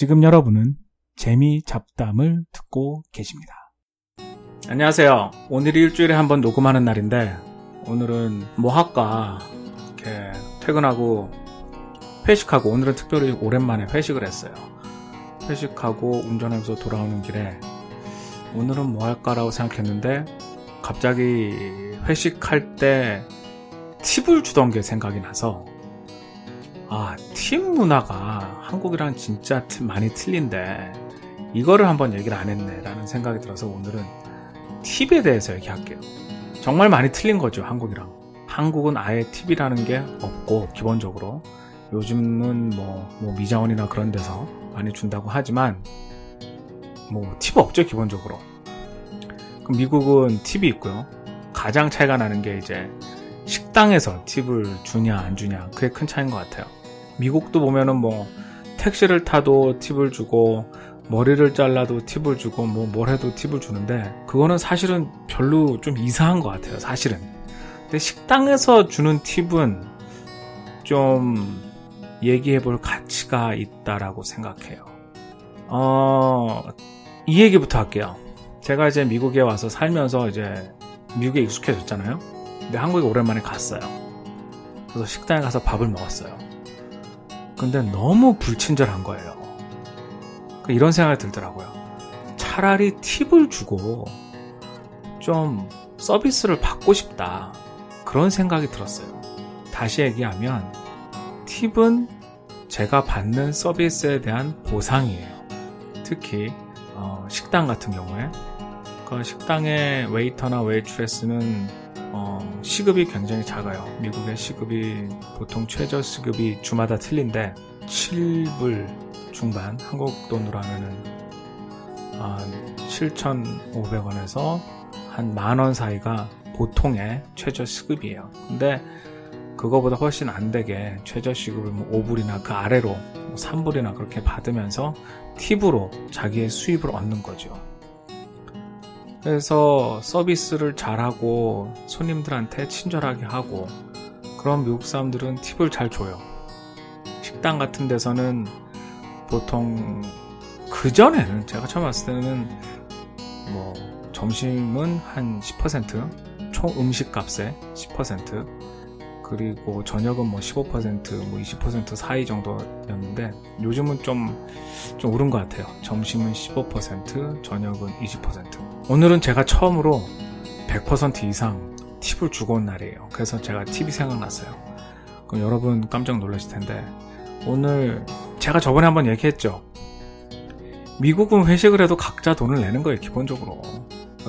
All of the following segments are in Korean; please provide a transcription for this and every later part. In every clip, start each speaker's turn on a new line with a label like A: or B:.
A: 지금 여러분은 재미 잡담을 듣고 계십니다. 안녕하세요. 오늘이 일주일에 한 번 녹음하는 날인데 오늘은 뭐 할까 이렇게 퇴근하고 회식하고 오늘은 특별히 오랜만에 회식을 했어요. 회식하고 운전하면서 돌아오는 길에 오늘은 뭐 할까라고 생각했는데 갑자기 회식할 때 팁을 주던 게 생각이 나서 아, 팀 문화가 한국이랑 진짜 많이 틀린데 이거를 한번 얘기를 안 했네라는 생각이 들어서 오늘은 팁에 대해서 얘기할게요. 정말 많이 틀린 거죠, 한국이랑. 한국은 아예 팁이라는 게 없고 기본적으로 요즘은 뭐, 뭐 미자원이나 그런 데서 많이 준다고 하지만 뭐 팁 없죠, 기본적으로. 그럼 미국은 팁이 있고요. 가장 차이가 나는 게 이제 식당에서 팁을 주냐 안 주냐 그게 큰 차이인 것 같아요. 미국도 보면은 뭐 택시를 타도 팁을 주고 머리를 잘라도 팁을 주고 뭐 뭘 해도 팁을 주는데 그거는 사실은 별로 좀 이상한 것 같아요. 사실은. 근데 식당에서 주는 팁은 좀 얘기해 볼 가치가 있다라고 생각해요. 어, 이 얘기부터 할게요. 제가 이제 미국에 와서 살면서 이제 미국에 익숙해졌잖아요. 근데 한국에 오랜만에 갔어요. 그래서 식당에 가서 밥을 먹었어요. 근데 너무 불친절한 거예요. 그 이런 생각이 들더라고요. 차라리 팁을 주고 좀 서비스를 받고 싶다. 그런 생각이 들었어요. 다시 얘기하면 팁은 제가 받는 서비스에 대한 보상이에요. 특히 어, 식당 같은 경우에 그 식당의 웨이터나 웨이트레스는 어, 시급이 굉장히 작아요. 미국의 시급이 보통 최저 시급이 주마다 틀린데 7불 중반 한국 돈으로 하면은 한 7,500원에서 한 만 원 사이가 보통의 최저 시급이에요. 근데 그거보다 훨씬 안 되게 최저 시급을 뭐 5불이나 그 아래로 뭐 3불이나 그렇게 받으면서 팁으로 자기의 수입을 얻는 거죠. 그래서 서비스를 잘하고 손님들한테 친절하게 하고 그런 미국 사람들은 팁을 잘 줘요. 식당 같은 데서는 보통 그전에는 제가 처음 왔을 때는 뭐 점심은 한 10%총 음식 값의 10% 그리고 저녁은 뭐 15%뭐 20% 사이 정도였는데 요즘은 좀, 좀 오른 것 같아요. 점심은 15% 저녁은 20% 오늘은 제가 처음으로 100% 이상 팁을 주고 온 날이에요. 그래서 제가 팁이 생각났어요. 그럼 여러분 깜짝 놀라실 텐데 오늘 제가 저번에 한번 얘기했죠. 미국은 회식을 해도 각자 돈을 내는 거예요, 기본적으로.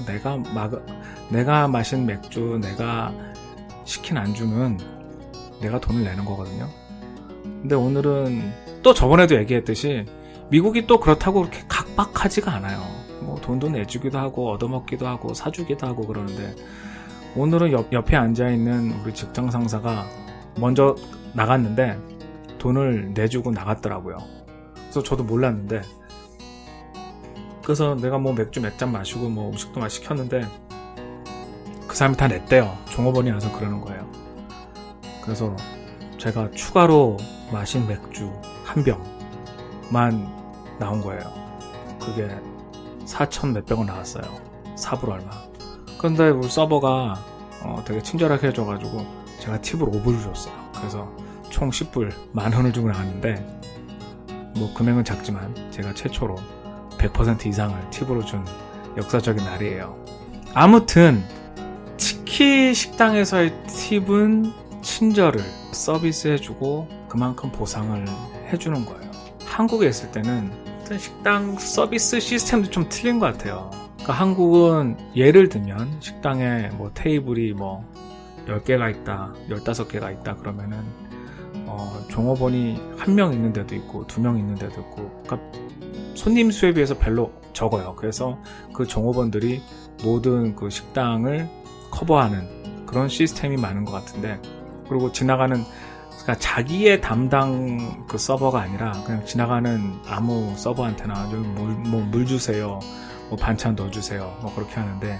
A: 내가 막, 내가 마신 맥주, 내가 시킨 안주는 내가 돈을 내는 거거든요. 근데 오늘은 또 저번에도 얘기했듯이 미국이 또 그렇다고 그렇게 각박하지가 않아요. 뭐 돈도 내주기도 하고 얻어먹기도 하고 사주기도 하고 그러는데 오늘은 옆, 옆에 앉아있는 우리 직장 상사가 먼저 나갔는데 돈을 내주고 나갔더라고요. 그래서 저도 몰랐는데 그래서 내가 뭐 맥주 몇 잔 마시고 뭐 음식도 막 시켰는데 그 사람이 다 냈대요. 종업원이 와서 그러는 거예요. 그래서 제가 추가로 마신 맥주 한 병만 나온 거예요. 그게 4천 몇백 원 나왔어요. 4불 얼마. 근데 우리 서버가 어 되게 친절하게 해줘가지고 제가 팁을 5불 줬어요. 그래서 총 10불 만 원을 주고 나왔는데 뭐 금액은 작지만 제가 최초로 100% 이상을 팁으로 준 역사적인 날이에요. 아무튼 특히 식당에서의 팁은 친절을 서비스해주고 그만큼 보상을 해주는 거예요. 한국에 있을 때는 식당 서비스 시스템도 좀 틀린 것 같아요. 그러니까 한국은 예를 들면 식당에 뭐 테이블이 뭐 10개가 있다, 15개가 있다 그러면은 어, 종업원이 한 명 있는 데도 있고 두 명 있는 데도 있고 그러니까 손님 수에 비해서 별로 적어요. 그래서 그 종업원들이 모든 그 식당을 커버하는 그런 시스템이 많은 것 같은데 그리고 지나가는 그러니까 자기의 담당 그 서버가 아니라 그냥 지나가는 아무 서버한테나 여기 물, 뭐 물 주세요, 뭐 반찬 넣어 주세요, 뭐 그렇게 하는데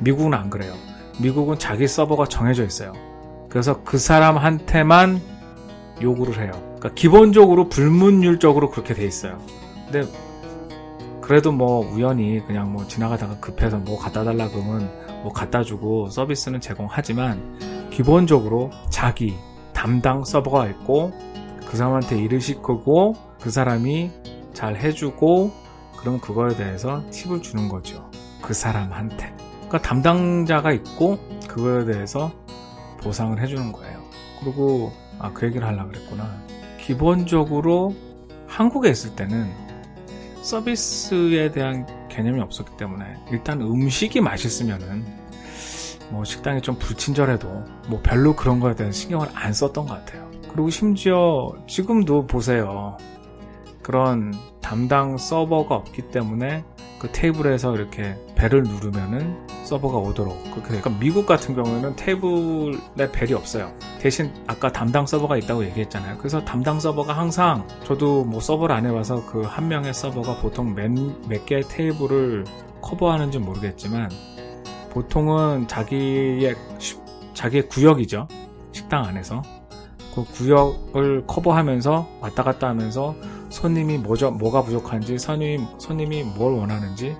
A: 미국은 안 그래요. 미국은 자기 서버가 정해져 있어요. 그래서 그 사람한테만 요구를 해요. 그러니까 기본적으로 불문율적으로 그렇게 돼 있어요. 근데 그래도 뭐 우연히 그냥 뭐 지나가다가 급해서 뭐 갖다 달라 그러면 뭐 갖다 주고 서비스는 제공하지만 기본적으로 자기 담당 서버가 있고 그 사람한테 일을 시키고 그 사람이 잘 해주고 그럼 그거에 대해서 팁을 주는 거죠. 그 사람한테. 그러니까 담당자가 있고 그거에 대해서 보상을 해주는 거예요. 그리고 아 그 얘기를 하려고 그랬구나. 기본적으로 한국에 있을 때는 서비스에 대한 개념이 없었기 때문에 일단 음식이 맛있으면은 뭐 식당이 좀 불친절해도 뭐 별로 그런 거에 대한 신경을 안 썼던 것 같아요. 그리고 심지어 지금도 보세요. 그런 담당 서버가 없기 때문에 그 테이블에서 이렇게 벨을 누르면은 서버가 오도록 그렇게 그러니까 미국 같은 경우에는 테이블에 벨이 없어요. 대신 아까 담당 서버가 있다고 얘기했잖아요. 그래서 담당 서버가 항상 저도 뭐 서버를 안 해봐서 그 한 명의 서버가 보통 몇, 몇 개의 테이블을 커버하는지 모르겠지만 보통은 자기의 자기의 구역이죠. 식당 안에서 그 구역을 커버하면서 왔다 갔다 하면서 손님이 뭐죠, 뭐가 부족한지, 손님이, 손님이 뭘 원하는지,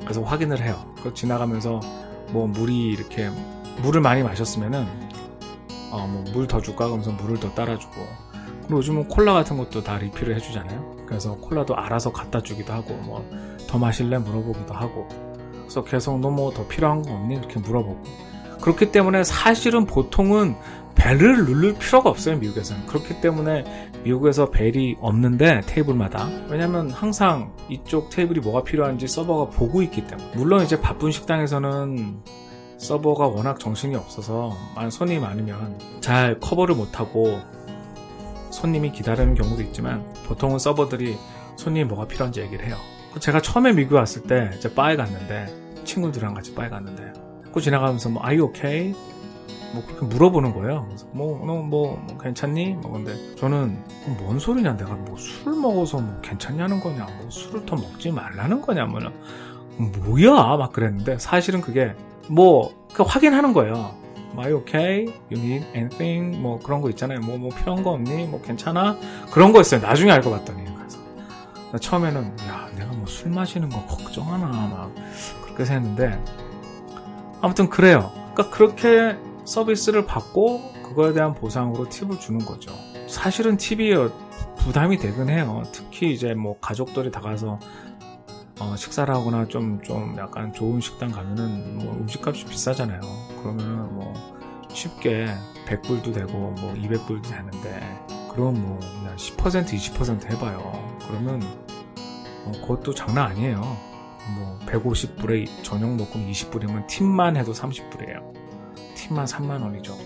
A: 그래서 확인을 해요. 그 지나가면서 뭐 물이 이렇게, 물을 많이 마셨으면은, 어, 뭐 물 더 줄까? 그러면서 물을 더 따라주고. 그리고 요즘은 콜라 같은 것도 다 리필을 해주잖아요. 그래서 콜라도 알아서 갖다 주기도 하고, 뭐, 더 마실래? 물어보기도 하고. 그래서 계속 너 뭐 더 필요한 거 없니? 이렇게 물어보고. 그렇기 때문에 사실은 보통은 벨을 누를 필요가 없어요, 미국에서는. 그렇기 때문에 미국에서 벨이 없는데 테이블마다. 왜냐면 항상 이쪽 테이블이 뭐가 필요한지 서버가 보고 있기 때문에. 물론 이제 바쁜 식당에서는 서버가 워낙 정신이 없어서 손님이 많으면 잘 커버를 못하고 손님이 기다리는 경우도 있지만 보통은 서버들이 손님이 뭐가 필요한지 얘기를 해요. 제가 처음에 미국에 왔을 때 이제 바에 갔는데 친구들이랑 같이 바에 갔는데 그 지나가면서 뭐 you okay? 뭐 그렇게 물어보는 거예요. 뭐, 너 뭐, 뭐, 괜찮니? 뭐 근데 저는 뭔 소리냐? 내가 뭐 술 먹어서 뭐 괜찮냐는 거냐? 뭐 술을 더 먹지 말라는 거냐? 뭐 뭐야? 막 그랬는데 사실은 그게 뭐그 확인하는 거예요. Are you okay? You need anything? 뭐 그런 거 있잖아요. 뭐, 뭐 필요한 거 없니? 뭐 괜찮아? 그런 거였어요. 나중에 알고 봤더니. 그래서 처음에는 야, 내가 뭐 술 마시는 거 걱정하나? 막 그렇게 생각했는데 아무튼 그래요. 그러니까 그렇게 서비스를 받고 그거에 대한 보상으로 팁을 주는 거죠. 사실은 팁이 부담이 되긴 해요. 특히 이제 뭐 가족들이 다 가서 어 식사를 하거나 좀, 좀 약간 좋은 식당 가면은 뭐 음식값이 비싸잖아요. 그러면은 뭐 쉽게 100불도 되고 뭐 200불도 되는데 그럼 뭐 그냥 10% 20% 해봐요. 그러면 어 그것도 장난 아니에요. 뭐 150불에 저녁 먹금 20불이면 팁만 해도 30불이에요. 팁만 3만 원이죠.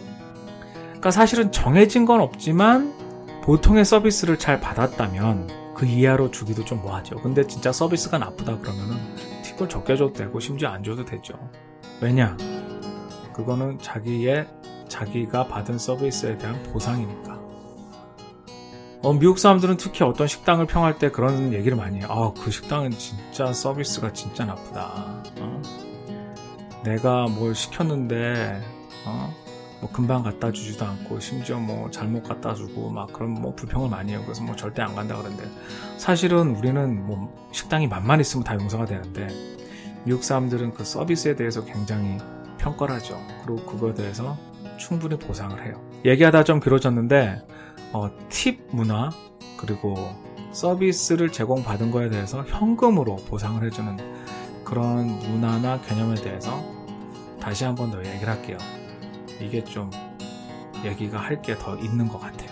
A: 그러니까 사실은 정해진 건 없지만 보통의 서비스를 잘 받았다면 그 이하로 주기도 좀 뭐하죠. 근데 진짜 서비스가 나쁘다 그러면은 팁을 적게 줘도 되고 심지어 안 줘도 되죠. 왜냐? 그거는 자기의 자기가 받은 서비스에 대한 보상이니까. 어, 미국 사람들은 특히 어떤 식당을 평할 때 그런 얘기를 많이 해요. 아, 그 식당은 진짜 서비스가 진짜 나쁘다. 어? 내가 뭘 시켰는데 어? 뭐 금방 갖다 주지도 않고 심지어 뭐 잘못 갖다 주고 막 그런 뭐 불평을 많이 해요. 그래서 뭐 절대 안 간다 그러는데 사실은 우리는 뭐 식당이 만만 있으면 다 용서가 되는데 미국 사람들은 그 서비스에 대해서 굉장히 평가를 하죠. 그리고 그거에 대해서 충분히 보상을 해요. 얘기하다 좀 길어졌는데 어, 팁 문화 그리고 서비스를 제공받은 거에 대해서 현금으로 보상을 해주는 그런 문화나 개념에 대해서 다시 한 번 더 얘기를 할게요. 이게 좀 얘기가 할 게 더 있는 것 같아요.